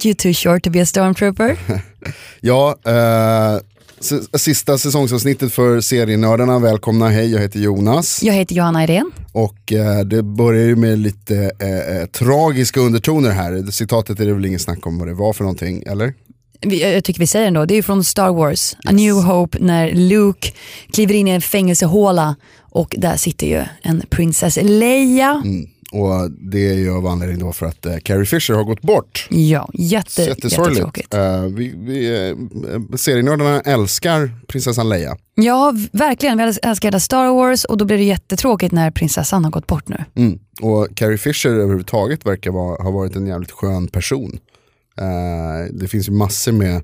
Aren't you too short to be a stormtrooper? Ja, eh, sista säsongsavsnittet för serienördarna. Välkomna, hej jag heter Jonas. Jag heter Johanna Irene. Och eh, det börjar ju med lite eh, eh, tragiska undertoner här. Citatet är det väl ingen snack om vad det var för någonting, eller? Jag tycker vi säger ändå, det är från Star Wars, A New Hope, när Luke kliver in i en fängelsehåla och där sitter ju en prinsessa Leia. Mm. Och det är ju av anledning då för att eh, Carrie Fisher har gått bort. Ja, jätte, jättetråkigt. Eh, vi, vi, eh, serienördarna älskar prinsessan Leia. Ja, verkligen. Vi älskar alla Star Wars och då blir det jättetråkigt när prinsessan har gått bort nu. Mm. Och Carrie Fisher överhuvudtaget verkar vara, ha varit en jävligt skön person. Eh, det finns ju massor med,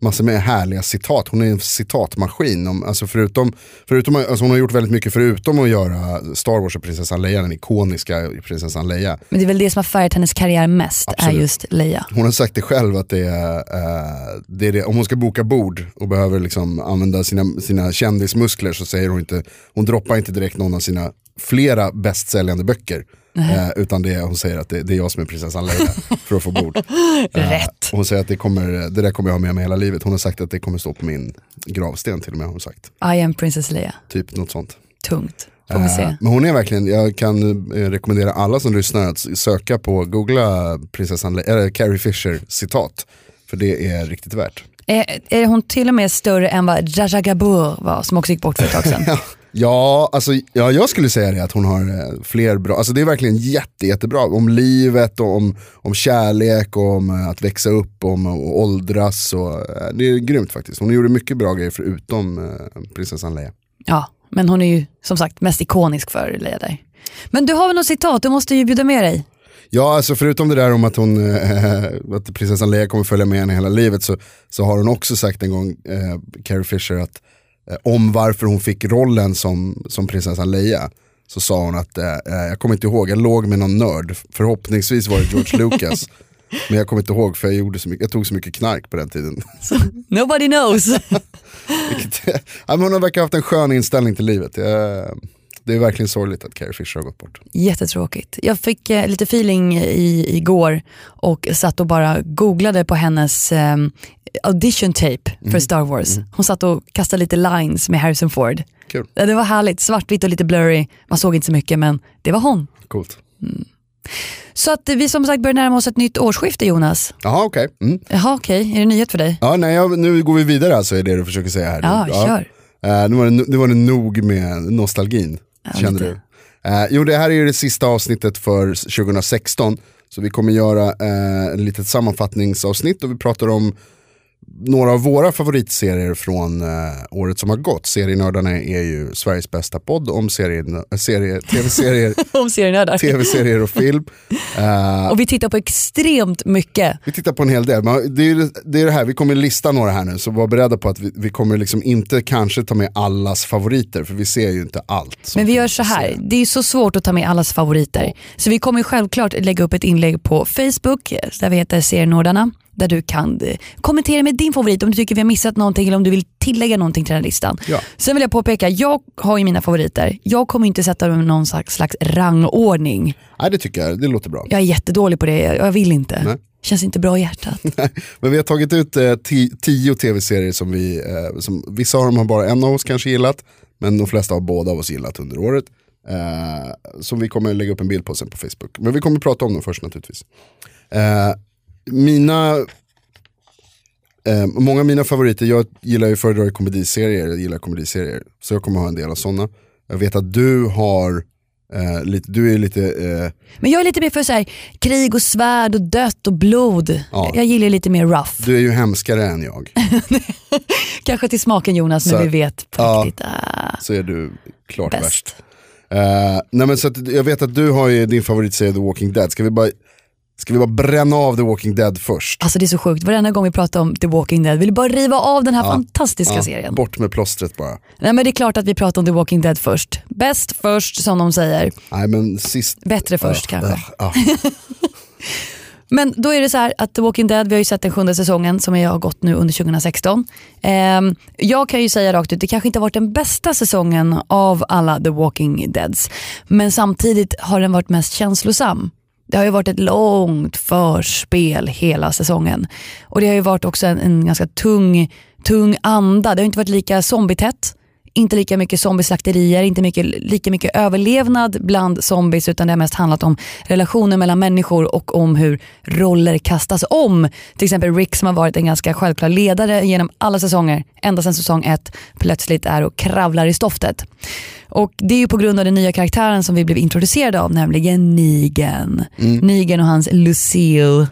massor med härliga citat. Hon är en citatmaskin. Om, alltså förutom, förutom, alltså hon har gjort väldigt mycket förutom att göra Star Wars och prinsessan Leia, den ikoniska prinsessan Leia. Men det är väl det som har färgat hennes karriär mest, Absolut. är just Leia. Hon har sagt det själv att det är, eh, det är det, om hon ska boka bord och behöver liksom använda sina, sina kändismuskler så säger hon inte, hon droppar inte direkt någon av sina flera bästsäljande böcker. Eh, utan det hon säger att det, det är jag som är prinsessan Leia för att få bord. Eh, Rätt. hon säger att det, kommer, det där kommer jag ha med mig hela livet. Hon har sagt att det kommer stå på min gravsten till och med. Har hon sagt. I am Princess Leia. Typ något sånt. Tungt. Får vi Eh, se. Men hon är verkligen, jag kan eh, rekommendera alla som lyssnar att söka på, googla prinsessan, Le- eller Carrie Fisher citat. För det är riktigt värt. Är, är hon till och med större än vad Jaja Gabor var, som också gick bort för ett tag sedan? Ja, alltså, ja, jag skulle säga det att hon har eh, fler bra, alltså det är verkligen jätte, jättebra. Om livet och om, om kärlek och om eh, att växa upp och om att åldras. Och, eh, det är grymt faktiskt. Hon gjorde mycket bra grejer förutom eh, prinsessan Leia. Ja, men hon är ju som sagt mest ikonisk för Leia där. Men du har väl något citat, du måste ju bjuda med dig. Ja, alltså förutom det där om att, hon, eh, att prinsessan Leia kommer följa med henne hela livet så, så har hon också sagt en gång, eh, Carrie Fisher, att om varför hon fick rollen som, som prinsessan Leia. Så sa hon att, eh, eh, jag kommer inte ihåg, jag låg med någon nörd, förhoppningsvis var det George Lucas. Men jag kommer inte ihåg för jag, gjorde så mycket, jag tog så mycket knark på den tiden. Nobody knows. Vilket, ja, men hon verkar ha haft en skön inställning till livet. Jag, det är verkligen sorgligt att Carrie Fisher har gått bort. Jättetråkigt. Jag fick eh, lite feeling i, igår och satt och bara googlade på hennes eh, audition tape för Star Wars. Hon satt och kastade lite lines med Harrison Ford. Kul, Ja, Det var härligt, svartvitt och lite blurry. Man såg inte så mycket men det var hon. coolt. Så att vi som sagt börjar närma oss ett nytt årsskifte Jonas. Jaha okej. Mm. Jaha okej, är det nyhet för dig? Ja, nej, jag, nu går vi vidare alltså, är det du försöker säga här. Ja, kör. Eh, nu, var det, nu var det nog med nostalgin, lite. du? Eh, jo, det här är ju det sista avsnittet för 2016. Så vi kommer göra eh, ett litet sammanfattningsavsnitt och vi pratar om några av våra favoritserier från eh, året som har gått. Serienördarna är ju Sveriges bästa podd om serie, tv-serier, Om serienördar. tv-serier och film. Eh, Och vi tittar på extremt mycket. vi tittar på en hel del, men det är, det är det här, vi kommer lista några här nu, så var beredda på att vi, vi kommer liksom inte kanske ta med allas favoriter, för vi ser ju inte allt. Men vi gör så här, det är så svårt att ta med allas favoriter. Så vi kommer självklart lägga upp ett inlägg på Facebook där vi heter Serienördarna. Där du kan eh, kommentera med din favorit om du tycker vi har missat någonting eller om du vill tillägga någonting till den här listan. Ja. Sen vill jag påpeka, jag har ju mina favoriter. Jag kommer inte sätta dem i någon slags, slags rangordning. Nej det tycker jag, det låter bra. Jag är jättedålig på det, jag vill inte. Nej. Känns inte bra i hjärtat. Men vi har tagit ut eh, ti- tio tv-serier som vi, eh, som, vissa av dem har bara en av oss kanske gillat, men de flesta har båda av oss gillat under året. Eh, som vi kommer lägga upp en bild på sen på Facebook. Men vi kommer prata om dem först naturligtvis. Eh, mina, eh, många av mina favoriter, jag gillar ju föredrar komediserier, jag gillar komediserier. Så jag kommer ha en del av sådana. Jag vet att du har, eh, lite, du är lite, eh, Men jag är lite mer för så här, krig och svärd och dött och blod. Ja. Jag gillar lite mer rough. du är ju hemskare än jag. Kanske till smaken Jonas, Så- men vi vet på ja. riktigt. Ah. så är du klart Bäst. värst. Eh, nej men så jag vet att du har ju din favoritserie The Walking Dead. Ska vi, bara, ska vi bara bränna av The Walking Dead först? Alltså det är så sjukt, varenda gång vi pratar om The Walking Dead vill bara riva av den här fantastiska Ja, serien. Bort med plåstret bara. Nej men det är klart att vi pratar om The Walking Dead först. Bäst först som de säger, Nej men sist... bättre först Ah, kanske. ah, ah. Men då är det så här att The Walking Dead, vi har ju sett den sjunde säsongen som har gått nu under 2016. Ehm, jag kan ju säga rakt ut, det kanske inte har varit den bästa säsongen av alla The Walking Deads. Men samtidigt har den varit mest känslosam. Det har ju varit ett långt förspel hela säsongen. Och det har ju varit också en, en ganska tung, tung anda. Det har inte varit lika zombietätt inte lika mycket zombieslakterier, inte mycket, lika mycket överlevnad bland zombies utan det har mest handlat om relationer mellan människor och om hur roller kastas om. Till exempel Rick som har varit en ganska självklar ledare genom alla säsonger, ända sedan säsong ett, plötsligt är och kravlar i stoftet. Och Det är ju på grund av den nya karaktären som vi blev introducerade av, nämligen Negan. Mm. Negan och hans Lucille.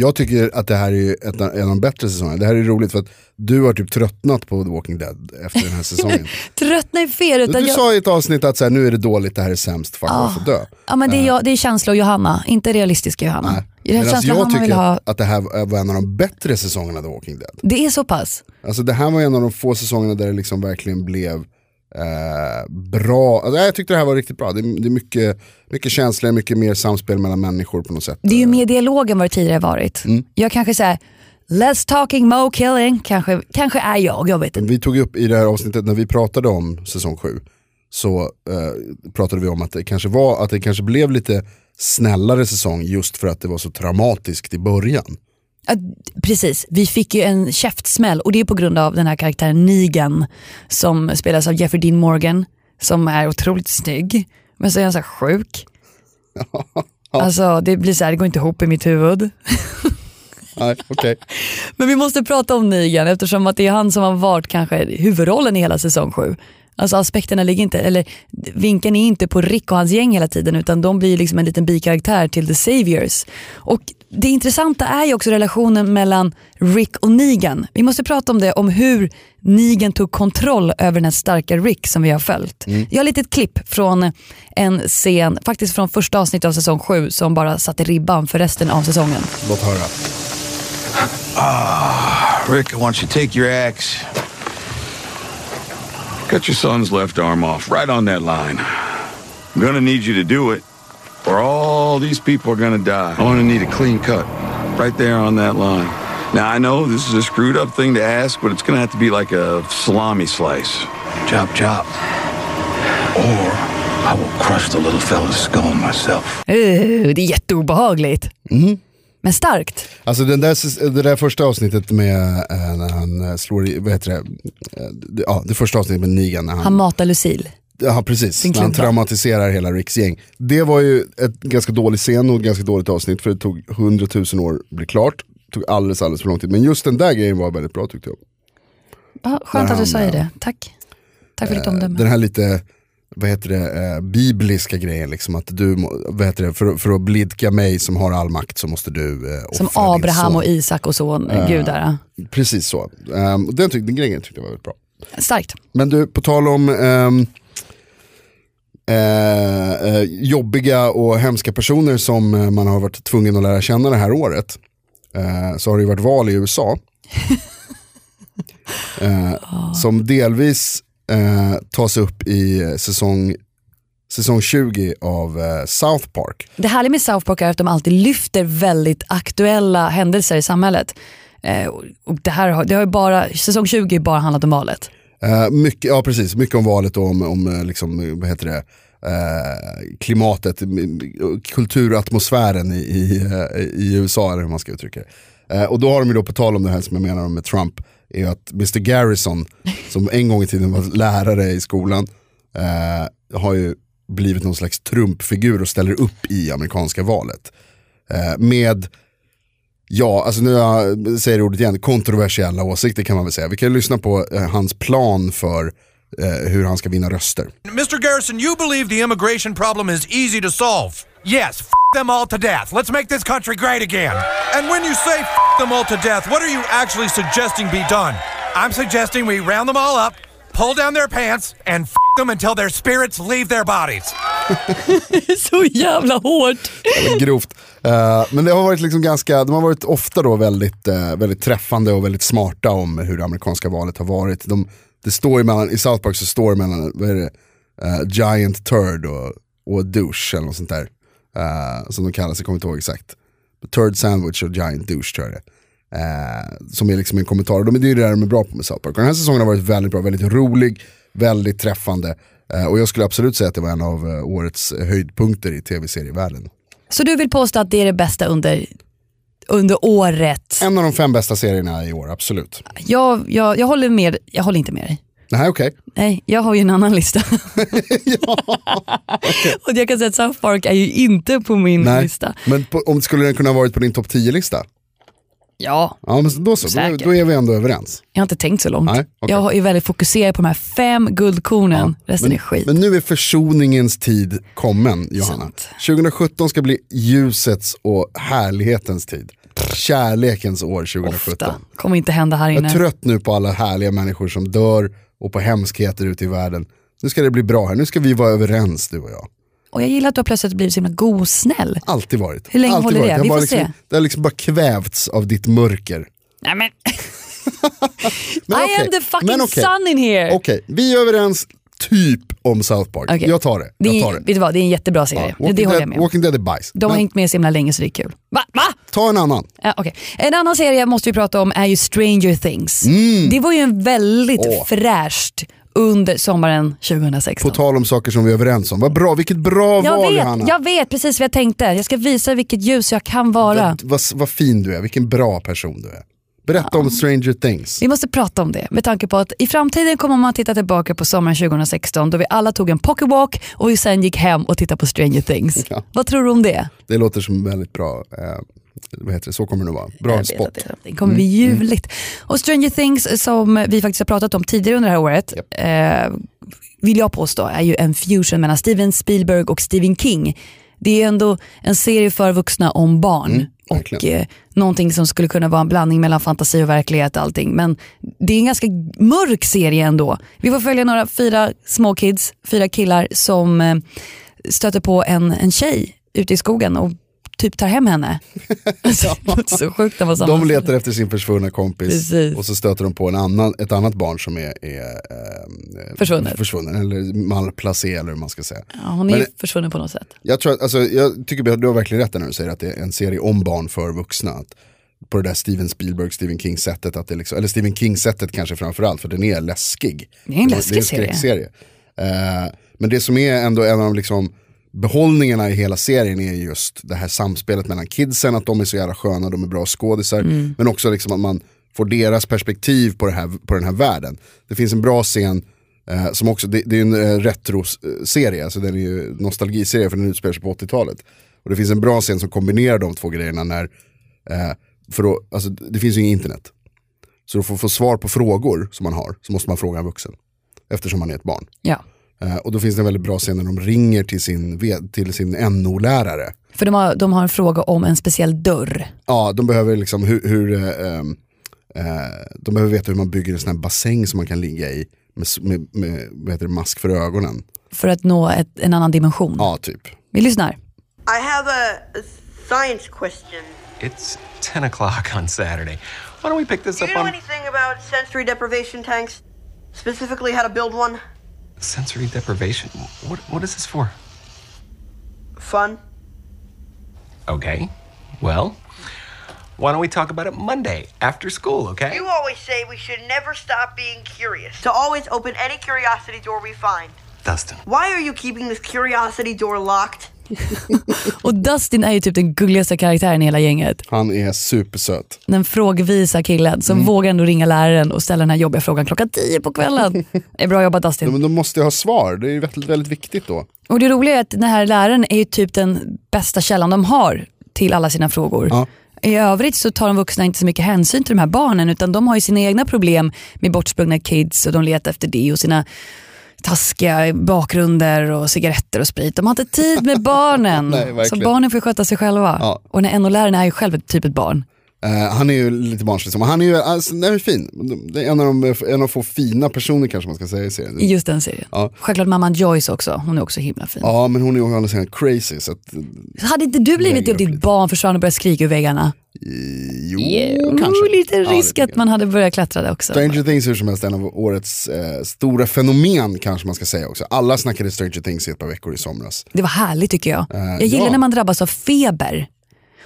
Jag tycker att det här är ett, en av de bättre säsongerna. Det här är roligt för att du har typ tröttnat på The Walking Dead efter den här säsongen. Tröttna är fel. Utan du jag... sa i ett avsnitt att så här, nu är det dåligt, det här är sämst, fuck ah. off och dö. Ja men det är, jag, det är känsla och Johanna, inte realistiska Johanna. Nej. Men alltså, jag tycker ha... att det här var en av de bättre säsongerna The Walking Dead. Det är så pass? Alltså det här var en av de få säsongerna där det liksom verkligen blev Eh, bra, alltså, jag tyckte det här var riktigt bra. Det är, det är mycket, mycket känslor, mycket mer samspel mellan människor på något sätt. Det är ju mer dialog än vad det tidigare varit. Mm. Jag kanske säger Less talking, mo killing, kanske, kanske är jag, jag vet inte. Vi tog upp i det här avsnittet när vi pratade om säsong 7 så eh, pratade vi om att det kanske var att det kanske blev lite snällare säsong just för att det var så traumatiskt i början. Precis, vi fick ju en käftsmäll och det är på grund av den här karaktären Negan som spelas av Jeffrey Dean Morgan som är otroligt snygg men så är han så sjuk. Alltså det blir så här, det går inte ihop i mitt huvud. Nej, okay. Men vi måste prata om Negan eftersom att det är han som har varit kanske huvudrollen i hela säsong 7. Alltså aspekterna ligger inte, eller vinkeln är inte på Rick och hans gäng hela tiden utan de blir liksom en liten bikaraktär till The Saviors. Och det intressanta är ju också relationen mellan Rick och Negan. Vi måste prata om det, om hur Negan tog kontroll över den här starka Rick som vi har följt. Mm. Jag har ett litet klipp från en scen, faktiskt från första avsnittet av säsong 7 som bara satte ribban för resten av säsongen. Låt höra. Ah, Rick, I want you to take your axe Cut your son's left arm off, right on that line. I'm gonna need you to do it, or all these people are gonna die. I'm gonna need a clean cut, right there on that line. Now, I know this is a screwed up thing to ask, but it's gonna have to be like a salami slice. Chop, chop. Or I will crush the little fella's skull myself. Uh, det är jätteobehagligt. Mm. Men starkt. Alltså den där, det där första avsnittet med äh, när han eh, slår i, vad heter det, äh, ja det första avsnittet med Negan. När han, han matar Lucille. Ja precis, när han traumatiserar hela Ricks gäng. Det var ju ett ganska dålig scen och ett ganska dåligt avsnitt för det tog hundratusen år att bli klart. Det tog alldeles, alldeles för lång tid. Men just den där grejen var väldigt bra tyckte jag. Ja, skönt att du säger det, tack. Tack för ditt omdöme. Den här lite vad heter det, eh, bibliska grejen. Liksom, att du, vad heter det, för, för att blidka mig som har all makt så måste du eh, Som Abraham och Isak och son, eh, gudar. Precis så. Um, den, den grejen tyckte jag var väldigt bra. Starkt. Men du, på tal om um, Eh, eh, jobbiga och hemska personer som eh, man har varit tvungen att lära känna det här året. Eh, så har det ju varit val i USA. eh, Som delvis eh, tas upp i säsong, säsong 20 av eh, South Park. Det härliga med South Park är att de alltid lyfter väldigt aktuella händelser i samhället. Eh, och det här har, det har bara, säsong 20 bara handlat om valet. Eh, mycket, ja precis, mycket om valet och om, om eh, liksom, vad heter det, eh, klimatet, kulturatmosfären i, i, eh, i, USA eller hur man ska uttrycka det. och då har de ju då på tal om det här som jag menar med Trump, är att Mr Garrison, som en gång i tiden var lärare i skolan, har ju blivit någon slags trumpfigur och ställer upp i amerikanska valet. Med, ja, alltså nu jag säger ordet igen, kontroversiella åsikter kan man väl säga. Vi kan lyssna på eh, hans plan för eh, hur han ska vinna röster. Mr Garrison, you believe the immigration problem is easy to solve. Yes, f them all to death. Let's make this country great again. And when you say f them all to death, what are you actually suggesting be done? I'm suggesting we round them all up, pull down their pants and f them until their spirits leave their bodies. Så jävla hårt. Grovt. Uh, men det har varit liksom ganska, de har varit ofta då väldigt, uh, väldigt träffande och väldigt smarta om hur det amerikanska valet har varit. De, det står emellan, I South Park så står det mellan, vad är det, uh, Giant Turd och, och douche eller något sånt där. Uh, som de kallar sig, kommer inte ihåg exakt. Turd Sandwich och Giant Douche tror jag det uh, Som är liksom en kommentar. De, det är det där de är bra på med South Park. Och den här säsongen har varit väldigt bra, väldigt rolig, väldigt träffande. Uh, och jag skulle absolut säga att det var en av årets höjdpunkter i tv-serievärlden. Så du vill påstå att det är det bästa under, under året? En av de fem bästa serierna i år, absolut. Jag, jag, jag, håller med, jag håller inte med dig. Nej, okej. Nej, jag har ju en annan lista. Och jag kan säga att South Park är ju inte på min Nej. lista. Men på, om skulle den kunna varit på din topp 10-lista? Ja, Ja, men då så. Då, då är vi ändå överens. jag har inte tänkt så långt. Nej, okej. Jag är väldigt fokuserad på de här fem guldkornen, resten Men, är skit. men nu är försoningens tid kommen, Johanna. Sant. 2017 ska bli ljusets och härlighetens tid. Kärlekens år 2017. Ofta. Kommer inte hända här Jag inne. är trött nu på alla härliga människor som dör och på hemskheter ute i världen. Nu ska det bli bra här, nu ska vi vara överens du och jag. Och jag gillar att du har plötsligt blivit så himla god och snäll. Alltid varit. Hur länge Alltid håller varit. det? Vi får liksom, se. Det har liksom bara kvävts av ditt mörker. Nej men, Men I okej, am the fucking men okej. sun in here. Okej, vi är överens typ om South Park. Okej. Jag tar det. Jag tar det. Vet du vad, det är en jättebra serie. Walking, det håller jag Dead, med om. Walking Dead är bajs. De har Men hängt med så himla länge så det är kul. Va? Va? Ta en annan. Ja, okej. En annan serie måste vi prata om är ju Stranger Things. Mm. Det var ju en väldigt Åh. fräscht under sommaren 2016. På tal om saker som vi är överens om. Vad bra, vilket bra jag, val vet, Johanna. jag vet precis vad jag tänkte. Jag ska visa vilket ljus jag kan vara. Vad, vad, vad fin du är, vilken bra person du är. Berätta om Stranger Things. Vi måste prata om det med tanke på att i framtiden kommer man titta tillbaka på sommaren 2016 då vi alla tog en pocketwalk och vi sen gick hem och tittade på Stranger Things. Ja. Vad tror du om det? Det låter som väldigt bra, eh, vad heter det, så kommer det nog vara. Bra spot. Det det kommer bli ljuvligt. Och Stranger Things som vi faktiskt har pratat om tidigare under det här året eh, vill jag påstå är ju en fusion mellan Steven Spielberg och Stephen King. Det är ändå en serie för vuxna om barn. och verkligen. eh, någonting som skulle kunna vara en blandning mellan fantasi och verklighet allting. Men det är en ganska mörk serie ändå. Vi får följa några fyra små kids, fyra killar som eh, stöter på en, en tjej ute i skogen och typ tar hem henne. Alltså, det så sjukt när man De letar efter sin försvunna kompis Precis. och så stöter de på en annan, ett annat barn som är, är eh, Försvunnet. försvunnen, eller malplacé eller hur man ska säga. Ja, hon är Men- försvunnen på något sätt. Jag, tror att, alltså, jag tycker att du har verkligen rätt när du säger att det är en serie om barn för vuxna. Att på det där Steven Spielberg, Stephen King sättet, att det liksom, eller Stephen King sättet kanske framförallt, för den är läskig. Det är en läskig det är en serie. skräckserie. Eh, men det som är ändå en av liksom, behållningarna i hela serien är just det här samspelet mellan kidsen, att de är så jävla sköna, de är bra skådisar. Mm. Men också liksom att man får deras perspektiv på, det här, på den här världen. Det finns en bra scen Eh, som också, det, det är en eh, retro-serie, alltså den är ju nostalgiserie för den utspelar sig på 80-talet. Och det finns en bra scen som kombinerar de två grejerna när, eh, för då, alltså, det finns ju inget internet. Så för att få svar på frågor som man har så måste man fråga en vuxen. Eftersom man är ett barn. Ja. Eh, och då finns det en väldigt bra scen när de ringer till sin, till sin NO-lärare. För de har, de har en fråga om en speciell dörr. Ja, de behöver liksom hur, hur eh, ehm, eh, de behöver veta hur man bygger en sån här bassäng som man kan ligga i med, med, med vad heter det, mask för ögonen. För att nå ett, en annan dimension. Ja, typ. Vi lyssnar. I have a, science question. It's 10 o'clock on Saturday. Why don't we pick this Do up you know on anything about sensory deprivation tanks? Specifically, how to build one? Sensory deprivation? What, what is this for? Fun? Okay. Well, why don't we talk about it Monday after school, okay? You always say we should never stop being curious. To always open any curiosity door we find. Dustin. Why are you keeping this curiosity door locked? Och Dustin är ju typ den gulligaste karaktären i hela gänget. Han är supersöt. Den frågvisa killen som vågar ändå ringa läraren och ställa den här jobbiga frågan klockan 10 på kvällen. Det är bra jobbat Dustin. Men de måste ju ha svar, det är ju väldigt, väldigt viktigt då. Och det roliga är att den här läraren är ju typ den bästa källan de har till alla sina frågor. Ja. I övrigt så tar de vuxna inte så mycket hänsyn till de här barnen utan de har ju sina egna problem med bortsprungna kids och de letar efter det och sina taskiga bakgrunder och cigaretter och sprit. De har inte tid med barnen. Nej, så barnen får sköta sig själva. Ja. Och den NO-läraren är ju själv ett typ ett barn. Eh, han är ju lite barnslig, som- han är ju alltså, är fin. Det är en av de en av få fina personer kanske man ska säga i serien. I just den serien. Ja. Självklart mamman Joyce också, hon är också himla fin. Ja men hon är ju å andra sidan crazy så att, hade inte du blivit det om ditt barn försvann och började skrika ur väggarna? Jo Jo, kanske. lite Ja, risk tycker att man hade börjat klättra där också. Stranger Things är hur som helst en av årets eh, stora fenomen kanske man ska säga också. Alla snackade Stranger Things i ett par veckor i somras. Det var härligt tycker jag. jag gillar ja. när man drabbas av feber.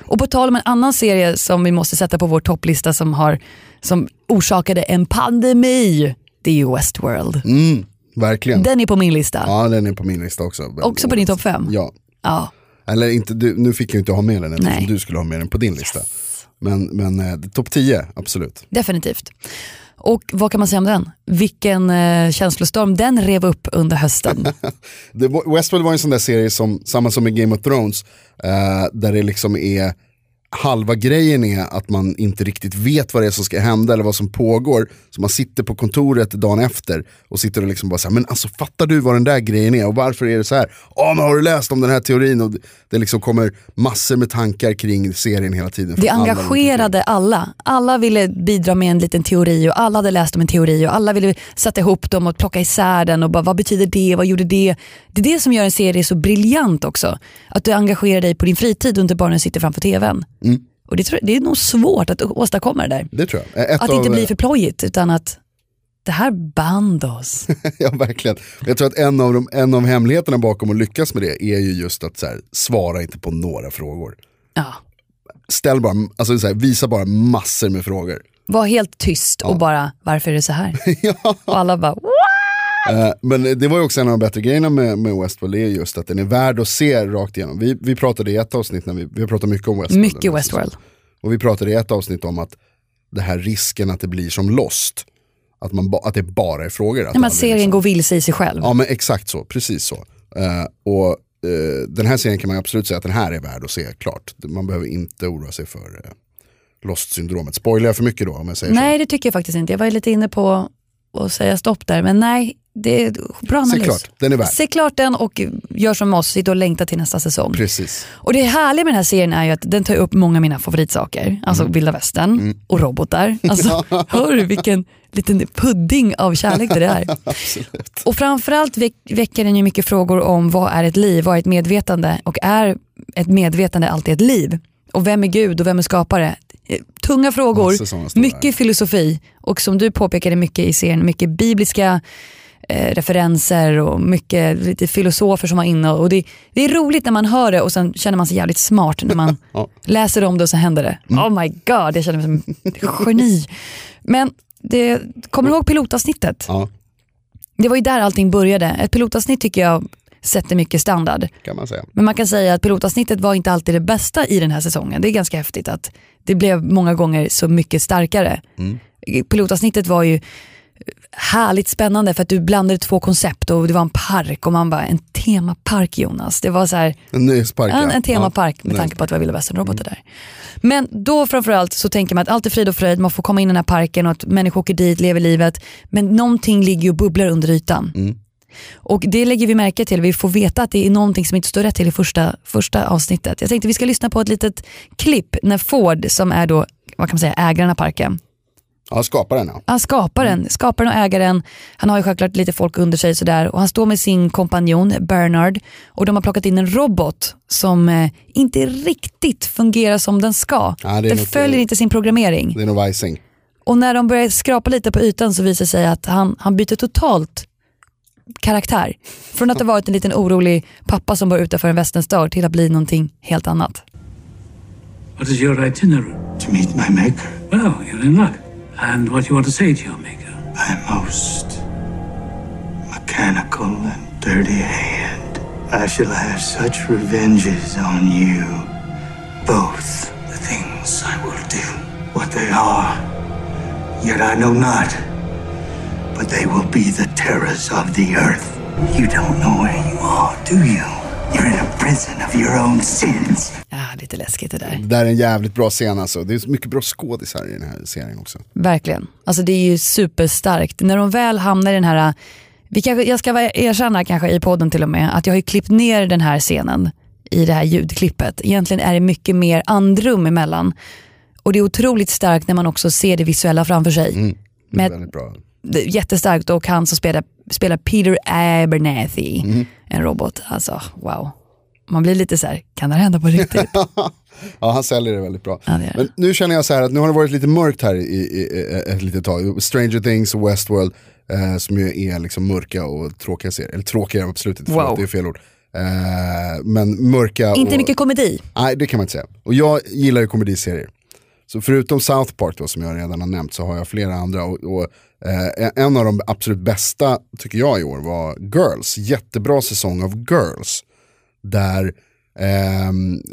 Och på tal om en annan serie som vi måste sätta på vår topplista som, har, som orsakade en pandemi. Det är ju Westworld. Mm, verkligen. Den är på min lista. Ja den är på min lista också. Också på din topp fem? Ja. Ja. Eller inte, du, nu fick jag inte ha med den eftersom du skulle ha med den på din lista. Men, men eh, topp 10, absolut. Definitivt. Och vad kan man säga om den? Vilken eh, känslostorm den rev upp under hösten. Westworld var en sån där serie som, samma som med Game of Thrones, eh, där det liksom är halva grejen är att man inte riktigt vet vad det är som ska hända eller vad som pågår. Så man sitter på kontoret dagen efter och sitter och liksom bara såhär, men alltså fattar du vad den där grejen är och varför är det så här? Ja men har du läst om den här teorin? Och det- liksom kommer massor med tankar kring serien hela tiden. Det engagerade alla. Alla ville bidra med en liten teori och alla hade läst om en teori och alla ville sätta ihop dem och plocka isär den och bara vad betyder det, vad gjorde det? Det är det som gör en serie så briljant också. Att du engagerar dig på din fritid och inte bara när du sitter framför tvn. Mm. Och det, tror det är nog svårt att åstadkomma det där. Det tror jag. Ett Att det inte av- blir för plojigt utan att det här band oss. ja, verkligen. Jag tror att en av, de, en av hemligheterna bakom att lyckas med det är ju just att så här, svara inte på några frågor. Ja. Ställ bara, alltså så här, visa bara massor med frågor. Var helt tyst och bara varför är det så här? Och alla bara Eh, men det var ju också en av de bättre grejerna med, med Westworld, är just att den är värd att se rakt igenom. Vi, vi pratade i ett avsnitt, när vi, vi pratat mycket om Westworld. mycket Westworld. Och vi pratade i ett avsnitt om att det här risken att det blir som Lost. Att, man ba, att det bara är frågor. Att Nej, aldrig serien liksom- går vilse i sig själv. Ja men exakt så, precis så. Eh, och eh, den här serien kan man absolut säga att den här är värd att se klart. Man behöver inte oroa sig för uh, Lost-syndromet. Spoilar jag för mycket då om jag säger Nej det tycker jag faktiskt inte. Jag var lite inne på att säga stopp där men nej, det är bra analys. Se klart, den är värd. Se klart den och gör som oss, sitt och längta till nästa säsong. Precis. Och det härliga med den här serien är ju att den tar upp många av mina favoritsaker. Alltså Mm. vilda västern och robotar. Alltså, hör du vilken liten pudding av kärlek det är. Och framförallt väck, väcker den ju mycket frågor om vad är ett liv, vad är ett medvetande och är ett medvetande alltid ett liv? Och vem är Gud och vem är skapare? Eh, Tunga frågor, mycket filosofi och som du påpekade mycket i serien, mycket bibliska eh, referenser och mycket lite filosofer som var inne. Och det, det är roligt när man hör det och sen känner man sig jävligt smart när man Ja. läser om det och så händer det. Mm. Oh my god, jag känner mig som geni. Men det, kommer du ihåg pilotavsnittet? Ja, Det var ju där allting började. Ett pilotavsnitt tycker jag sätter mycket standard. kan man säga. Men man kan säga att pilotavsnittet var inte alltid det bästa i den här säsongen. Det är ganska häftigt att det blev många gånger så mycket starkare. Pilotavsnittet var ju härligt spännande för att du blandade två koncept och det var en park och man bara, en temapark Jonas. Det var så här, En nöjespark en, en temapark Ja, med tanke på att det var vilda västern-robotar där. Men då framförallt så tänker man att allt är frid och fröjd, man får komma in i den här parken och att människor åker dit, lever livet. Men någonting ligger och bubblar under ytan. Och det lägger vi märke till, vi får veta att det är någonting som inte står rätt till i första, första avsnittet. Jag tänkte vi ska lyssna på ett litet klipp när Ford, som är då, vad kan man säga, ägaren av parken, Ja, skaparen ja. Ja, skaparen, skaparen och ägaren. Han har ju självklart lite folk under sig sådär och han står med sin kompanjon Bernard och de har plockat in en robot som eh, inte riktigt fungerar som den ska. Ja, den något- följer inte sin programmering. Det är nog vajsing. Och när de börjar skrapa lite på ytan så visar det sig att han, han byter totalt karaktär. Från att ha varit en liten orolig pappa som var utanför en västernstad till att bli någonting helt annat. What is your itinerary? To meet my maker, Well, you're in luck. And what you want to say to your maker? I'm most mechanical and dirty hand. I shall have such revenges on you. Both the things I will do, what they are, yet I know not. But they will be the terrors of the earth. You don't know where you are, do you? You're in a prison of your own sins. Ja, lite läskigt det där. Det där är en jävligt bra scen alltså. Det är mycket bra skådisar i den här serien också. Verkligen. Alltså det är ju superstarkt. När de väl hamnar i den här, vi kanske, jag ska erkänna kanske i podden till och med, att jag har ju klippt ner den här scenen i det här ljudklippet. Egentligen är det mycket mer andrum emellan. Och det är otroligt starkt när man också ser det visuella framför sig. Det är väldigt bra. Jättestarkt och han som spelar, spelar Peter Abernathy, en robot. Alltså wow. Man blir lite så här, kan det här hända på riktigt? Ja, han säljer det väldigt bra. Ja, det det. Men nu känner jag så här att nu har det varit lite mörkt här i, i, ett litet tag. Stranger Things och Westworld eh, som ju är liksom mörka och tråkiga serier. Eller tråkiga absolut inte, Wow. det är fel ord. Eh, men mörka Inte och... mycket komedi. Nej, det kan man inte säga. Och jag gillar ju komediserier. Så förutom South Park då, som jag redan har nämnt så har jag flera andra. Och, och, eh, en av de absolut bästa tycker jag i år var Girls. Jättebra säsong av Girls. Där eh,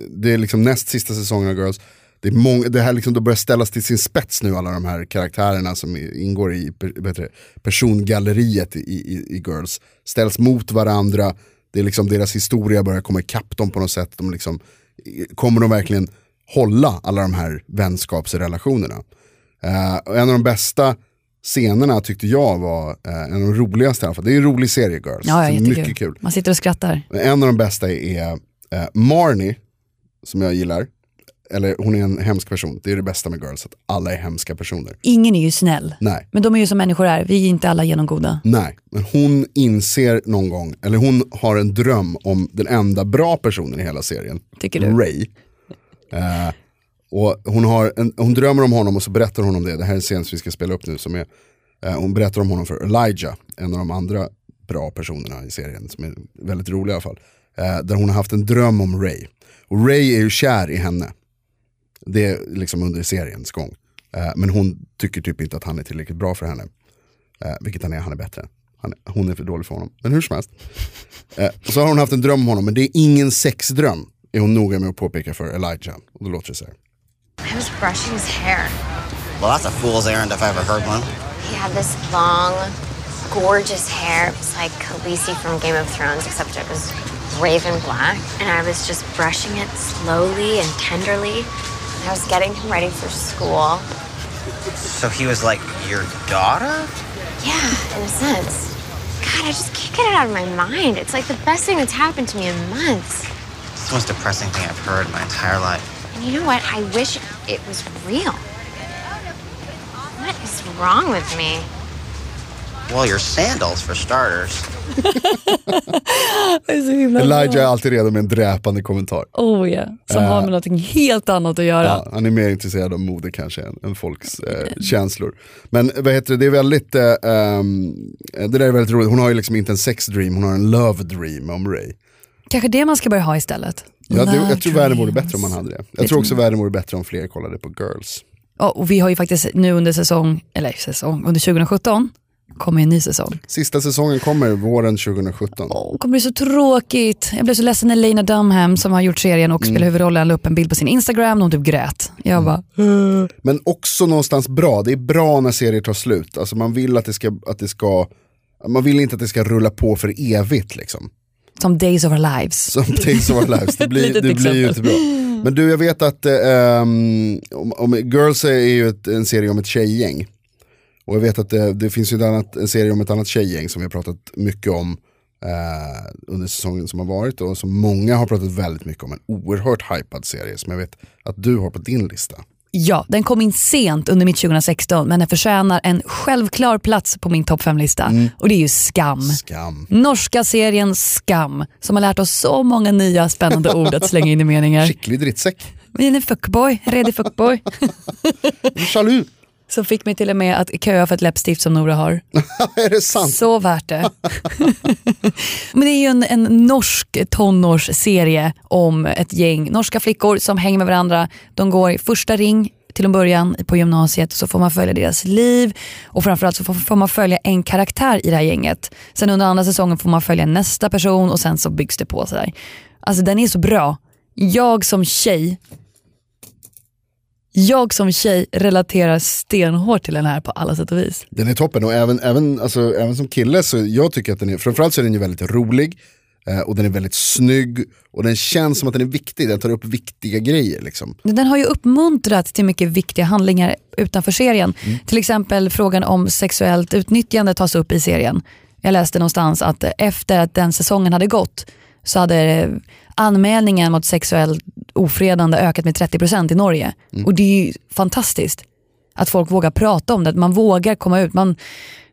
det är liksom näst sista säsongen av Girls. Det, är många, det här liksom då börjar ställas till sin spets nu, alla de här karaktärerna som ingår i per, det, persongalleriet i, i, i Girls. Ställs mot varandra, det är liksom deras historia börjar komma ikapp dem på något sätt. De liksom, kommer de verkligen hålla alla de här vänskapsrelationerna? Eh, och en av de bästa scenerna tyckte jag var eh, en av de roligaste i alla fall. Det är en rolig serie Girls. Ja, ja, mycket kul. Man sitter och skrattar. En av de bästa är eh, Marnie, som jag gillar. Eller hon är en hemsk person. Det är det bästa med Girls, att alla är hemska personer. Ingen är ju snäll. Nej. Men de är ju som människor är, vi är inte alla genomgoda. Nej, men hon inser någon gång, eller hon har en dröm om den enda bra personen i hela serien. Tycker du? Ray. Eh, och hon, har en, hon drömmer om honom och så berättar hon om det. Det här är en scen som vi ska spela upp nu. Som är, eh, hon berättar om honom för Elijah, en av de andra bra personerna i serien. Som är väldigt rolig i alla fall. Eh, där hon har haft en dröm om Ray. Och Ray är ju kär i henne. Det är liksom under seriens gång. Eh, men hon tycker typ inte att han är tillräckligt bra för henne. Eh, vilket han är, han är bättre. Han, hon är för dålig för honom. Men hur som helst. Eh, och så har hon haft en dröm om honom, men det är ingen sexdröm. Är hon noga med att påpeka för Elijah. Och då låter det så här. I was brushing his hair. Well, that's a fool's errand if I ever heard one. He had this long, gorgeous hair. It was like Khaleesi from Game of Thrones, except it was raven black. And I was just brushing it slowly and tenderly. I was getting him ready for school. So he was like your daughter? Yeah, in a sense. God, I just can't get it out of my mind. It's like the best thing that's happened to me in months. It's the most depressing thing I've heard in my entire life. And you know what? I wish it was real. What is wrong with me? Well, your sandals, for starters. Elijah är alltid redo med en dräpande kommentar. Oh ja, som Eh, har med någonting helt annat att göra. Ja, han är mer intresserad av mode kanske än, än folks eh, känslor. Men vad heter det, det är väldigt, eh, ehm, det där är väldigt roligt. Hon har ju liksom inte en sex dream, hon har en love dream om Ray. Kanske det man ska börja ha istället. Ja, det, Love jag tror världen vore bättre om man hade det. Jag tror också jag. världen vore bättre om fler kollade på Girls. Ja, och vi har ju faktiskt nu under säsong, eller säsong, under 2017 kommer en ny säsong. Sista säsongen kommer våren 2017. Det kommer bli så tråkigt. Jag blev så ledsen när Lena Dunham som har gjort serien och spelar huvudrollen la upp en bild på sin Instagram och hon typ grät. Jag bara, Men också någonstans bra, det är bra när serier tar slut. Alltså man vill att det ska, att det ska man vill inte att det ska rulla på för evigt liksom. Som Days of Our Lives. Som Days of Our Lives, det blir, det blir exempel. bra. Men du, jag vet att ehm, om, Girls är ju ett, en serie om ett tjejgäng. Och jag vet att det, det finns ju ett annat, en serie om ett annat tjejgäng som vi har pratat mycket om eh, under säsongen som har varit och som många har pratat väldigt mycket om. En oerhört hypad serie som jag vet att du har på din lista. Ja, den kom in sent under mitt 2016 men den förtjänar en självklar plats på min topp 5-lista. Och det är ju Skam. Skam. Norska serien Skam som har lärt oss så många nya spännande ord att slänga in i meningar. Skicklig drittsäck. Men en fuckboy, redig fuckboy. Salut! Som fick mig till och med att köa för ett läppstift som Nora har. är det sant? Så värt det. Men det är ju en, en norsk tonårsserie om ett gäng norska flickor som hänger med varandra. De går i första ring till en början på gymnasiet så får man följa deras liv och framförallt så får, får man följa en karaktär i det här gänget. Sen under andra säsongen får man följa nästa person och sen så byggs det på sådär. Alltså den är så bra. Jag som tjej jag som tjej relaterar stenhårt till den här på alla sätt och vis. Den är toppen och även, även, alltså, även som kille så jag tycker att den är, framförallt så är den ju väldigt rolig eh, och den är väldigt snygg och den känns som att den är viktig, den tar upp viktiga grejer liksom. Den har ju uppmuntrat till mycket viktiga handlingar utanför serien. Till exempel frågan om sexuellt utnyttjande tas upp i serien. Jag läste någonstans att efter att den säsongen hade gått så hade anmälningen mot sexuellt ofredande ökat med 30% i Norge. Och det är ju fantastiskt att folk vågar prata om det, att man vågar komma ut. Man,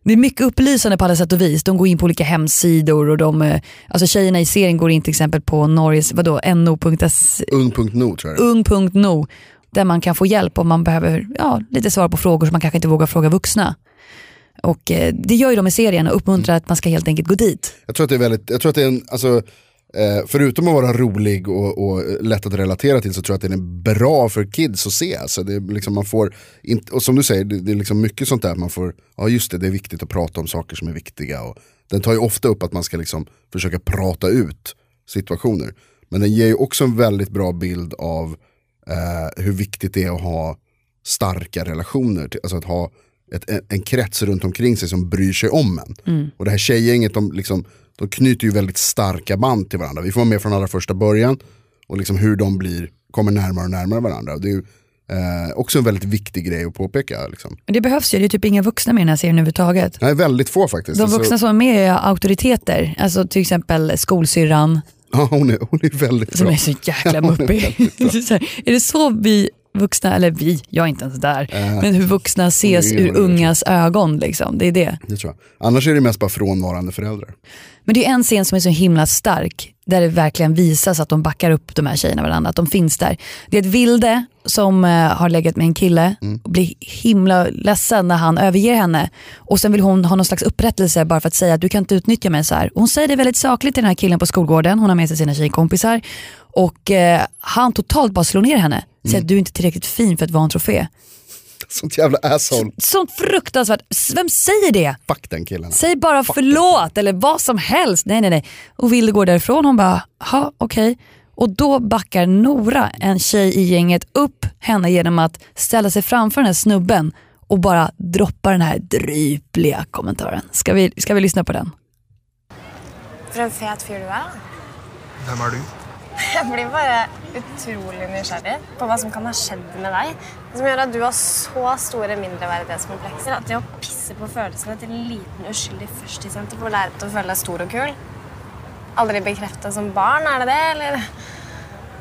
det är mycket upplysande på alla sätt och vis. De går in på olika hemsidor och de, eh, alltså tjejerna i serien går in till exempel på Norges, vadå, no.se Ung.no tror jag ung.no där man kan få hjälp om man behöver ja, lite svar på frågor som man kanske inte vågar fråga vuxna. Och eh, det gör ju de i serien och uppmuntrar att man ska helt enkelt gå dit. Jag tror att det är väldigt, jag tror att det är en, alltså, eh, förutom att vara rolig och, och lätt att relatera till så tror jag att den är bra för kids att se. Alltså det är liksom man får, inte, och som du säger, det, det är liksom mycket sånt där man får, ja just det, det är viktigt att prata om saker som är viktiga. Och den tar ju ofta upp att man ska liksom försöka prata ut situationer. Men den ger ju också en väldigt bra bild av eh, hur viktigt det är att ha starka relationer. till- Alltså att ha ett, en, en krets runt omkring sig som bryr sig om en. Mm. Och det här tjejgänget, de, liksom, de knyter ju väldigt starka band till varandra. Vi får vara med från allra första början och liksom hur de blir, kommer närmare och närmare varandra. Det är ju eh, också en väldigt viktig grej att påpeka. Liksom. Men det behövs ju, det är typ inga vuxna med i den här serien överhuvudtaget. Nej, väldigt få faktiskt. De Alltså- vuxna som är med är auktoriteter, alltså till exempel skolsyrran Ja, hon är, hon är väldigt som bra. är så jäkla muppig. är är det så vi vuxna, eller vi, jag är inte ens där, Äh, men hur vuxna ses ur ungas ögon liksom, det är det. Det tror jag. Annars är det mest bara frånvarande föräldrar. Men det är en scen som är så himla stark, där det verkligen visas att de backar upp de här tjejerna varandra, att de finns där. Det är ett vilde som eh, har legat med en kille och blir himla ledsen när han överger henne. Och sen vill hon ha någon slags upprättelse bara för att säga att du kan inte utnyttja mig så här. Och hon säger det väldigt sakligt till den här killen på skolgården, hon har med sig sina tjejkompisar. Och eh, han totalt bara slår ner henne, säger att du är inte tillräckligt fin för att vara en trofé. Sånt jävla asshole. Sånt fruktansvärt, vem säger det? Fuck den killen. Säg bara förlåt eller vad som helst. Nej nej nej. Och Vilde går därifrån hon bara, ha okej. Och då backar Nora, en tjej i gänget, upp henne genom att ställa sig framför den här snubben och bara droppa den här drypliga kommentaren. Ska vi, ska vi lyssna på den? For en fet fyr du da. Hvem er du? Jeg blir bare utrolig nysgjerrig på hva som kan ha skjedd med deg. Det som gjør at du har så store mindreverdighetskomplekser at det å pisse på følelsene til en liten uskyldig førstesenter å lære til å føle deg stor og kul. Aldri bekrefta som barn, er det det? Eller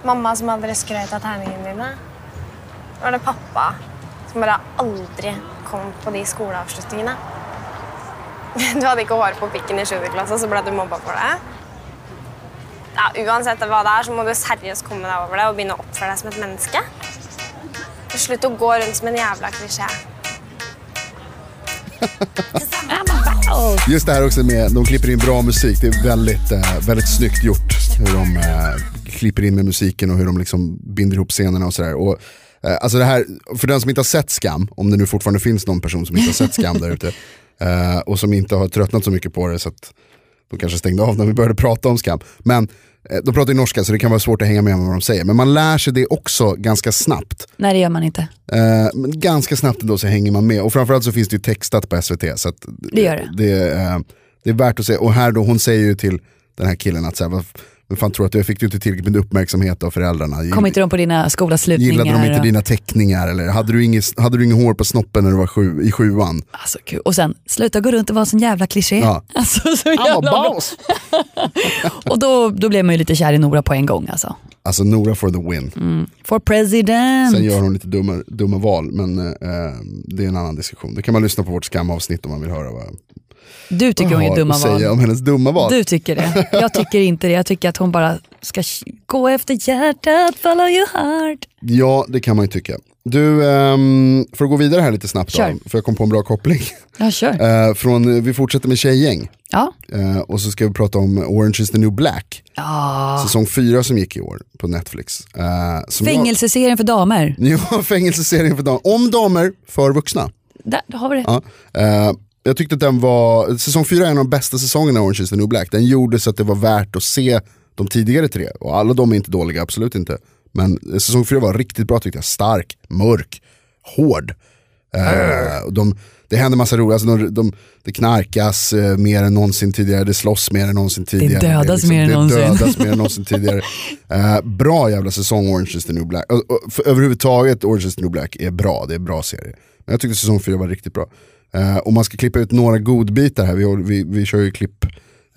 mamma som aldri skrøt av tegningene dine? Var det pappa som bare aldri kom på de skoleavslutningene? Du hadde ikke hår på pikken i 7. klasse, så ble du mobba for det? Ja, uansett hva det er, så må du seriøst komme deg over det og begynne å oppføre deg som et menneske. Og Slutt å gå rundt som en jævla klisjé. Just det här också med, de klipper in bra musik, det är väldigt, eh, väldigt snyggt gjort. Hur de eh, klipper in med musiken och hur de liksom binder ihop scenerna och sådär. Och, eh, alltså det här, för den som inte har sett Skam, om det nu fortfarande finns någon person som inte har sett Skam där ute, eh, och som inte har tröttnat så mycket på det så att de kanske stängde av när vi började prata om Skam. Men eh, de pratar ju norska så det kan vara svårt att hänga med med vad de säger. Men man lär sig det också ganska snabbt. Nej det gör man inte. Eh, men ganska snabbt ändå så hänger man med. Och framförallt så finns det ju textat på SVT. Så Det gör det. Det, eh, det är värt att se. Och här då, hon säger ju till den här killen att så här, vad fan tror du att jag fick inte tillräckligt med uppmärksamhet av föräldrarna? Kom inte de på dina skolavslutningar? Gillade de inte och- dina teckningar? Eller hade du inget, hade du inget hår på snoppen när du var sju, i sjuan? Alltså, kul. Och sen, sluta gå runt och vara en sån jävla kliché. Ja. Alltså, så jävla! Och då, då blev man ju lite kär i Nora på en gång alltså. Alltså Nora for the win. For president. Sen gör hon lite dumma, dumma val, men eh, det är en annan diskussion. Det kan man lyssna på vårt skamavsnitt om man vill höra vad Du tycker hon jag är har dumma att säga val. om hennes dumma val. Du tycker det. Jag tycker inte det. Jag tycker att hon bara ska gå efter hjärtat, follow your heart. Ja, det kan man ju tycka. Du, ehm, för att gå vidare här lite snabbt då, Kör. för jag kom på en bra koppling. Ja, kör. Eh, från, vi fortsätter med tjejgäng. Ja. Eh, och så ska vi prata om Orange is the new black. Ah. Säsong 4 som gick i år på Netflix. Eh, Fängelseserien för damer. Jag, ja, fängelseserien för damer. Om damer för vuxna. Där har vi det. Ja. Jag tyckte att den var, säsong 4 är en av de bästa säsongerna av Orange is the new black. Den gjorde så att det var värt att se de tidigare tre. Och alla de är inte dåliga, absolut inte. Men säsong 4 var riktigt bra tyckte jag. Stark, mörk, hård. Och de, det händer massa roligt, alltså de, de, det knarkas eh, mer än någonsin tidigare, det slåss mer än någonsin tidigare. dödas liksom- mer än det någonsin. dödas mer än någonsin tidigare. Eh, bra jävla säsong Orange is the new black. Överhuvudtaget Orange is the new black är bra, det är en bra serie. Men jag tyckte säsong 4 var riktigt bra. Eh, om man ska klippa ut några godbitar här, vi, vi, vi kör ju klipp,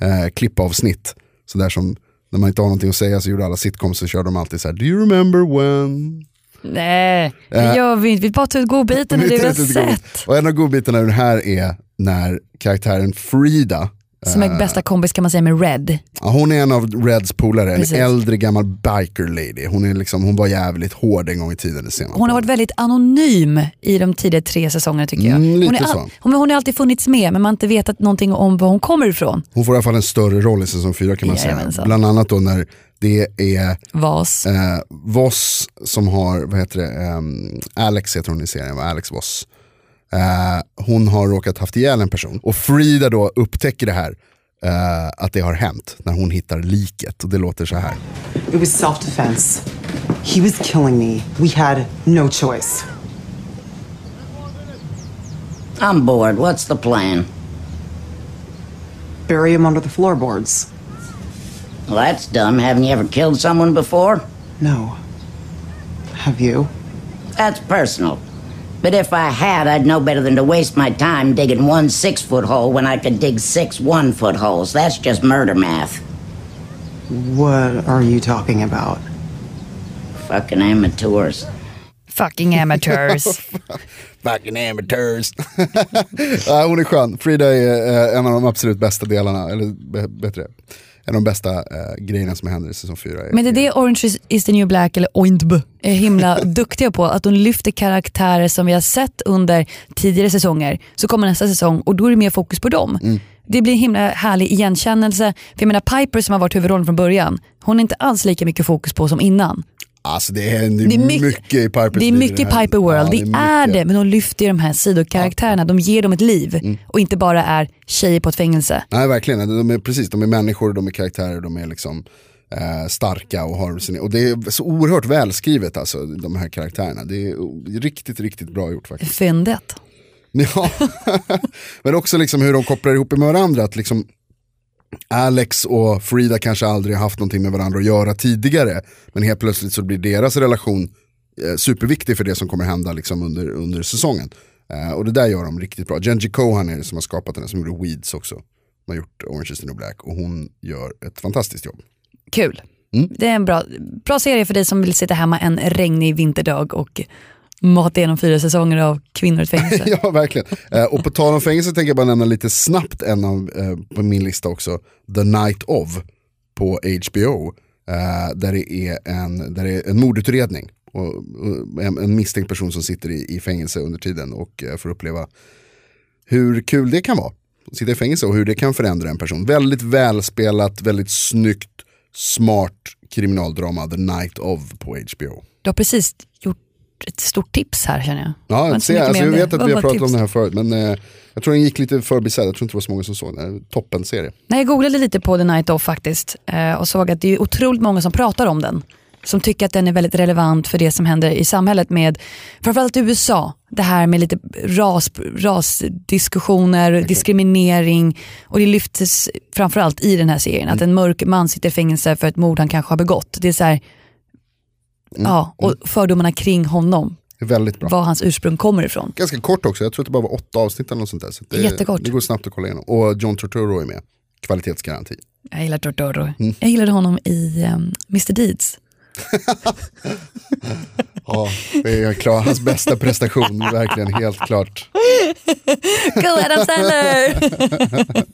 eh, klippavsnitt. Sådär som när man inte har någonting att säga så gjorde alla sitcoms så körde de alltid så här: Do you remember when? Nej, det Eh. gör vi inte. Vi bara tar ut godbitarna det vi har sett. Och en av godbitarna i den här är när karaktären Frida, Som är eh, bästa kompis kan man säga med Red. Hon är en av Reds polare, en Precis. äldre gammal biker lady. Hon, är liksom, hon var jävligt hård en gång i tiden. Det ser man Hon har på. varit väldigt anonym i de tidigare tre säsongerna tycker jag. Mm, lite hon, är så. hon, hon har alltid funnits med men man har inte vetat någonting om var hon kommer ifrån. hon får i alla fall en större roll i säsong 4 kan man säga. Bland annat då när det är Vas. eh, Voss som har, vad heter det, Ehm, Alex heter hon i serien, va? Alex Voss. Eh, hon har råkat haft ihjäl en person och Frida då upptäcker det här, eh, att det har hänt när hon hittar liket och det låter så här. It was self defense. He was killing me. We had no choice. I'm bored. What's the plan? Bury him under the floorboards. Well, that's dumb. Haven't you ever killed someone before? No. Have you? That's personal. But if I had, I'd know better than to waste my time digging one six foot hole when I could dig six one foot holes. That's just murder math. What are you talking about? Fucking amateurs. Fucking amateurs. Fucking amateurs. ja, hon är skön. Frida är eh, en av de absolut bästa delarna, eller b- bättre, en av de bästa eh, grejerna som händer i säsong 4. Men det är det Orange is- is the new black, eller OINTB, är himla duktiga på. Att de lyfter karaktärer som vi har sett under tidigare säsonger. Så kommer nästa säsong och då är det mer fokus på dem. Mm. Det blir en himla härlig igenkännelse. För jag menar Piper som har varit huvudrollen från början, hon är inte alls lika mycket fokus på som innan. Alltså det är, det är, Det är mycket- mycket, i Pipers Det är i mycket här. Piper World, Ja, det, är mycket. det. Men de lyfter ju de här sidokaraktärerna, de ger dem ett liv Mm. och inte bara är tjejer på ett fängelse. Nej verkligen, de är, precis, de är människor, de är karaktärer, de är liksom eh, starka och har sin, och det är så oerhört välskrivet alltså, de här karaktärerna. Det är riktigt, riktigt bra gjort faktiskt. Fyndet. Ja, men också liksom hur de kopplar ihop med varandra. Att liksom Alex och Frida kanske aldrig har haft någonting med varandra att göra tidigare. Men helt plötsligt så blir deras relation eh, superviktig för det som kommer hända liksom under, under säsongen. Eh, och det där gör de riktigt bra. Genji Cohan är det som har skapat den, som gjorde Weeds också. Som har gjort Orange is the new black och hon gör ett fantastiskt jobb. Kul. Mm. Det är en bra, bra serie för dig som vill sitta hemma en regnig vinterdag och mata igenom fyra säsonger av kvinnor i fängelse. ja, verkligen. Eh, och på tal om fängelse tänker jag bara nämna lite snabbt en av, eh, på min lista också, The Night of på HBO. Eh, där det är en, där det är en mordutredning. Och, och en, en misstänkt person som sitter i, i fängelse under tiden och eh, får uppleva hur kul det kan vara. Att sitta i fängelse och hur det kan förändra en person. Väldigt välspelat, väldigt snyggt, smart kriminaldrama, The Night of på HBO. Du har precis gjort ett stort tips här känner jag. Ja, inte så se, mycket alltså, jag om vet att vi har pratat om tips. det här förut men eh, jag tror den gick lite förbisedd, jag tror inte det var så många som såg den. Toppen serie. Nej, jag googlade lite på The Night Off faktiskt eh, och såg att det är otroligt många som pratar om den. Som tycker att den är väldigt relevant för det som händer i samhället med framförallt i USA. Det här med lite ras, rasdiskussioner, diskriminering och det lyftes framförallt i den här serien. Att en mörk man sitter i fängelse för ett mord han kanske har begått. Det är så här, ja, och fördomarna kring honom. Väldigt bra. Var hans ursprung kommer ifrån. Ganska kort också, jag tror att det bara var åtta avsnitt eller något sånt där. Så det, Jättekort. Det går snabbt att kolla igenom. Och John Turturro är med. Kvalitetsgaranti. Jag gillar Tortoro. Mm. Jag gillade honom i um, Mr Deeds. Ja, det är klar, hans bästa prestation, verkligen helt klart. Go Adam Sandler!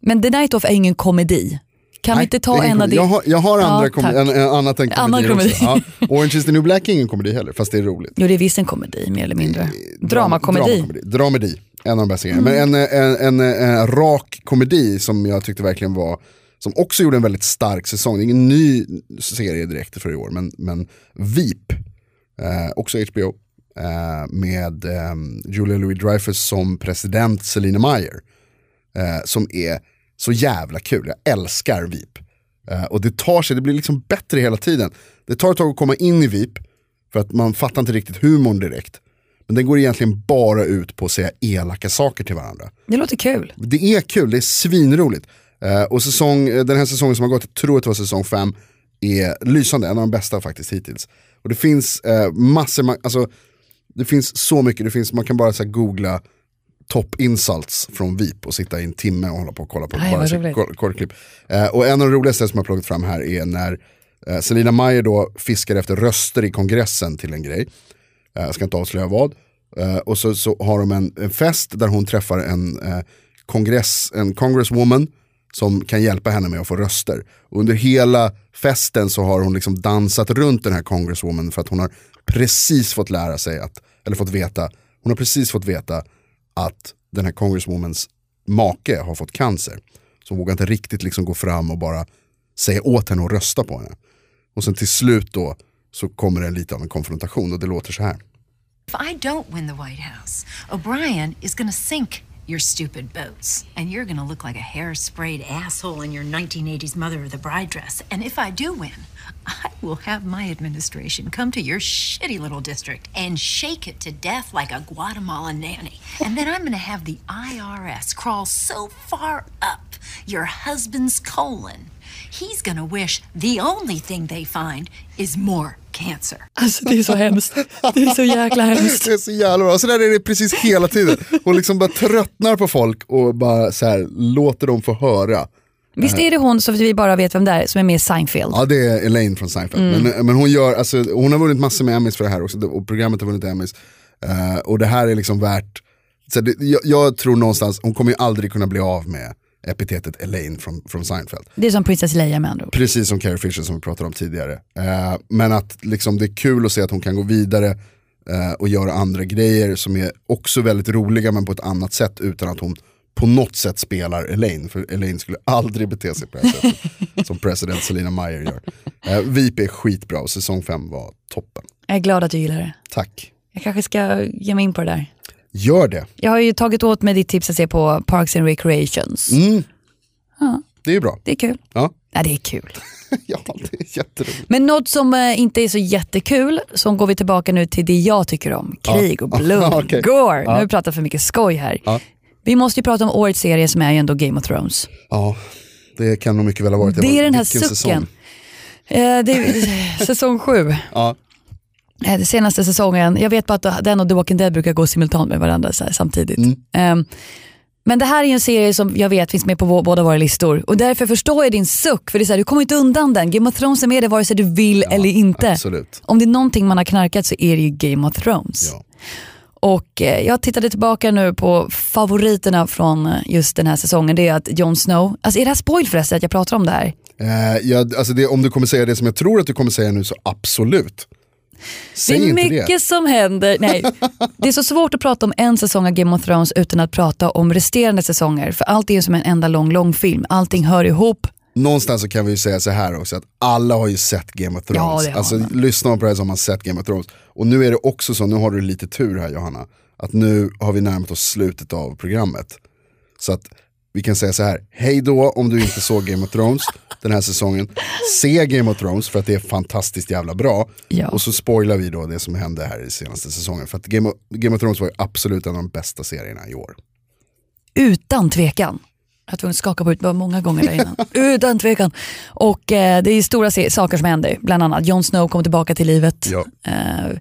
Men The Night Of är ingen komedi. Kan vi inte ta en av komedi. din? jag, har, jag har andra Ja, kom, en, en, annat än Annan komedier också. komedi. Ja. Orange is the new black är ingen komedi heller, fast det är roligt. Jo det är visst en komedi mer eller mindre. Dramakomedi. Dramakomedi. Dramedi, en av de bästa grejerna. Men en, en, en, rak komedi som jag tyckte verkligen var, som också gjorde en väldigt stark säsong. Det är ingen ny serie direkt för i år, men, men VIP, eh, också HBO, eh, med eh, Julia Louis-Dreyfus som president Selina Meyer. Eh, som är så jävla kul, jag älskar VIP. Eh, och det tar sig, det blir liksom bättre hela tiden. Det tar ett tag att komma in i VIP, för att man fattar inte riktigt humorn direkt. Men den går egentligen bara ut på att säga elaka saker till varandra. Det låter kul. Det är kul, det är svinroligt. Eh, och säsong, eh, den här säsongen som har gått, jag tror att det var säsong 5, är lysande, en av de bästa faktiskt hittills. Och det finns massor, ma- alltså, det finns så mycket, det finns, man kan bara så här, googla top insults från VIP och sitta i en timme och hålla på och kolla på Aj, bara kor-. Eh, och en av de roligaste som jag har plockat fram här är när eh, Selina Meyer då fiskar efter röster i kongressen till en grej. Eh, Jag ska inte avslöja vad. Eh, och så, så har de en, en fest där hon träffar en, eh, kongress, en congresswoman som kan hjälpa henne med att få röster. Och under hela festen så har hon liksom dansat runt den här congresswoman för att hon har precis fått lära sig att, eller fått veta, hon har precis fått veta att den här congresswomans make har fått cancer. Så hon vågar inte riktigt liksom gå fram och bara säga åt henne att rösta på henne. Och sen till slut då så kommer det lite av en konfrontation och det låter så här. If I don't win the White House, O'Brien is gonna sink your stupid boats. And you're gonna look like a hair-sprayed asshole in your 1980s Mother of the Bride dress. And if I do win, I will have my administration come to your shitty little district and shake it to death like a Guatemalan nanny. And then I'm gonna have the IRS crawl so far up your husband's colon, he's gonna wish the only thing they find is more cancer. Alltså det är så hemskt. Det är så jäkla hemskt. Det är så jävla bra. Så där är det precis hela tiden. Hon liksom bara tröttnar på folk och bara så här, låter dem få höra. Visst är det hon, så att vi bara vet vem det är, som är med i Seinfeld? Ja det är Elaine från Seinfeld. Mm. Men, men hon, gör, alltså, hon har vunnit massor med Emmys för det här också och programmet har vunnit Emmys. Eh, och det här är liksom värt, så det, jag, jag tror någonstans, hon kommer ju aldrig kunna bli av med epitetet Elaine från, från Seinfeld. Det är som Princess Leia med andra ord. Precis som Carrie Fisher som vi pratade om tidigare. Eh, men att liksom, det är kul att se att hon kan gå vidare eh, och göra andra grejer som är också väldigt roliga men på ett annat sätt utan att hon på något sätt spelar Elaine. För Elaine skulle aldrig bete sig på det här sättet som president Selina Meyer gör. Eh, VIP är skitbra och säsong 5 var toppen. Jag är glad att du gillar det. Tack. Jag kanske ska ge mig in på det där. Gör det. Jag har ju tagit åt mig ditt tips att se på Parks and Recreations. Mm. Ja, Det är ju bra. det är kul. Ja. Ja, det är kul. ja, det är jätteroligt. Men något som eh, inte är så jättekul, som går vi tillbaka nu till det jag tycker om. Krig och blod, Okej. gore. Nu har vi pratat för mycket skoj här. Vi måste ju prata om årets serie som är ju ändå Game of Thrones. Ja, det kan nog mycket väl ha varit. Det var- är den här sucken. säsong? Eh, det är, säsong sju. Ja. Eh, den senaste säsongen, jag vet bara att den och The Walking Dead brukar gå simultant med varandra här, samtidigt. Mm. Ehm, men det här är ju en serie som jag vet finns med på båda våra listor och därför förstår jag din suck för det är så här, du kommer inte undan den. Game of Thrones är med dig vare sig du vill eller inte. Absolut. Om det är någonting man har knarkat så är det ju Game of Thrones. Och eh, jag tittade tillbaka nu på favoriterna från eh, just den här säsongen. Det är att Jon Snow, alltså är det här spoil förresten att jag pratar om det här? Eh, ja, alltså det, om du kommer säga det som jag tror att du kommer säga nu så absolut. Säg det är mycket det. som händer. Nej, det är så svårt att prata om en säsong av Game of Thrones utan att prata om resterande säsonger. För allt är som en enda lång långfilm. Allting hör ihop. Någonstans så kan vi ju säga så här också att alla har ju sett Game of Ja, Thrones. har alltså, lyssnar man på det här så har man sett Game of Thrones. Och nu är det också så, nu har du lite tur här Johanna, att nu har vi närmat oss slutet av programmet. Så att vi kan säga så här, hej då om du inte såg Game of Thrones den här säsongen. Se Game of Thrones för att det är fantastiskt jävla bra. Ja. Och så spoilar vi då det som hände här i senaste säsongen. För att Game of, Game of Thrones var ju absolut en av de bästa serierna i år. Utan tvekan. Jag var tvungen att skaka på ut det var många gånger där innan. Utan tvekan. Och eh, det är stora saker som händer. Bland annat Jon Snow kommer tillbaka till livet. Ja. Eh,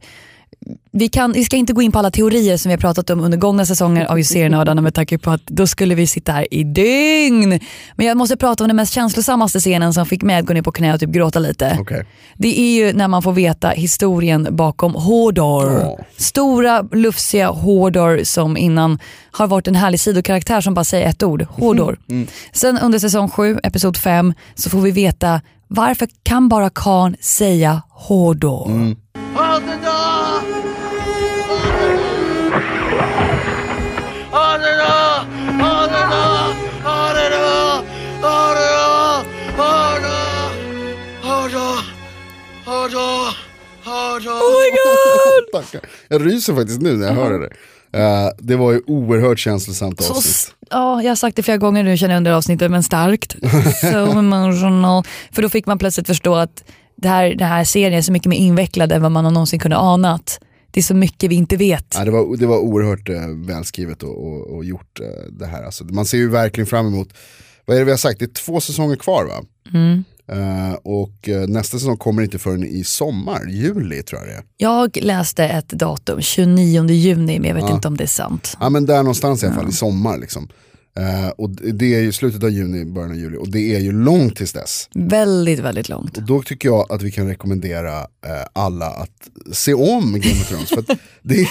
vi, kan, vi ska inte gå in på alla teorier som vi har pratat om under gångna säsonger av serienördarna med tanke på att då skulle vi sitta här i dygn. Men jag måste prata om den mest känslosammaste scenen som fick mig att gå ner på knä och typ gråta lite. Okej. Det är ju när man får veta historien bakom Hodor. Stora, lufsiga Hodor som innan har varit en härlig sidokaraktär som bara säger ett ord, Hodor. Mm. Sen under säsong 7, episod 5, så får vi veta varför kan bara Khan säga Hodor? Mm. Hold god! Tackar. Jag ryser faktiskt nu när jag hör det. Uh, det var ju oerhört känslosamt Så, avsnitt. ja, jag har sagt det flera gånger nu känner jag under avsnittet, men starkt. So emotional. För då fick man plötsligt förstå att det här, den här serien är så mycket mer invecklad än vad man någonsin kunnat anat. Det är så mycket vi inte vet. Ja, det, var, det var oerhört uh, välskrivet och, och, och gjort eh, det här. Alltså, man ser ju verkligen fram emot, vad är det vi har sagt, det är två säsonger kvar va? Mm. Eh, och eh, nästa säsong kommer inte förrän i sommar, juli tror jag det är. Jag läste ett datum, 29 juni, men jag vet Ja. inte om det är sant. Ja men där någonstans i alla fall, i sommar liksom. Eh, och det är ju slutet av juni, början av juli och det är ju långt tills dess. Väldigt, väldigt långt. Och då tycker jag att vi kan rekommendera eh, alla att se om Game of Thrones. för det, är,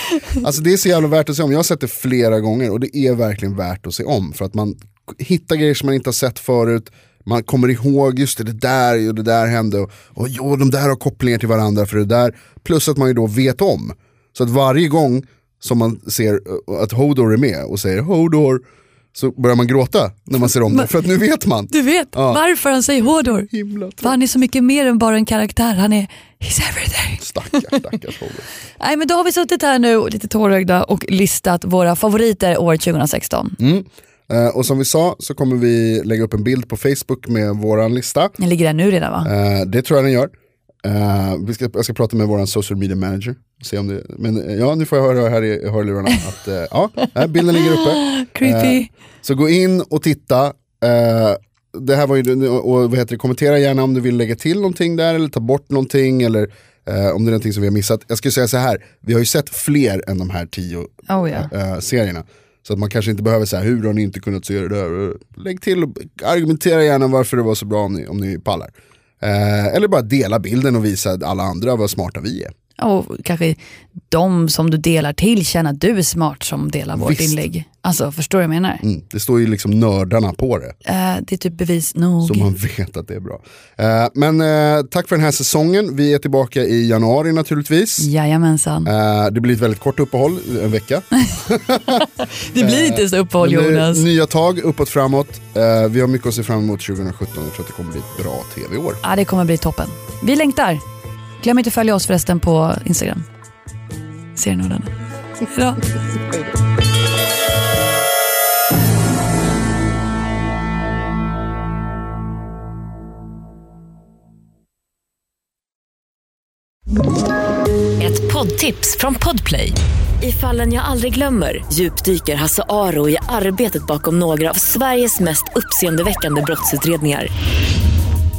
alltså det är så jävla värt att se om. Jag har sett det flera gånger och det är verkligen värt att se om. För att man hittar grejer som man inte har sett förut. Man kommer ihåg, just det, det där och det där hände. Och, och jo, de där har kopplingar till varandra för det där. Plus att man ju då vet om. Så att varje gång som man ser eh, att Hodor är med och säger Hodor, så börjar man gråta när man ser om det. För att nu vet man. Du vet Ja. varför han säger hårdor. För han är så mycket mer än bara en karaktär. Han är he's everything. Stackars, stackars Hobbit. Nej men då har vi suttit här nu lite tårögda och listat våra favoriter år 2016. Mm. Eh, och som vi sa så kommer vi lägga upp en bild på Facebook med våran lista. Den ligger där nu redan va? Eh, det tror jag den gör. Eh, vi ska, jag ska prata med vår social media manager. Se om det, men eh, ja, nu får jag höra här i hörlurarna att eh, ja, bilden ligger uppe. Creepy. Eh, så gå in och titta. Det här var ju, och vad heter det, kommentera gärna om du vill lägga till någonting där eller ta bort någonting eller om det är någonting som vi har missat. Jag skulle säga så här, vi har ju sett fler än de här tio Oh, eh, serierna. Så att man kanske inte behöver säga hur har ni inte kunnat se det där? Lägg till och argumentera gärna varför det var så bra om ni, om ni pallar. Eh, eller bara dela bilden och visa alla andra vad smarta vi är. Och kanske de som du delar till känner att du är smart som delar vårt Visst. inlägg. Alltså förstår du vad jag menar? Mm, det står ju liksom nördarna på det. Eh, det är typ bevis nog. Så man vet att det är bra. Eh, men eh, tack för den här säsongen. Vi är tillbaka i januari naturligtvis. Jajamensan. Eh, det blir ett väldigt kort uppehåll, en vecka. Det blir inte så uppehåll Jonas. Nya tag, uppåt, framåt. Eh, vi har mycket att se fram emot 2017. Jag tror att det kommer bli ett bra tv-år. Ja, det kommer bli toppen. Vi längtar. Glöm inte att följa oss förresten på Instagram. Serienördarna. Hejdå. Ett poddtips från Podplay. I fallen jag aldrig glömmer djupdyker Hasse Aro i arbetet bakom några av Sveriges mest uppseendeväckande brottsutredningar.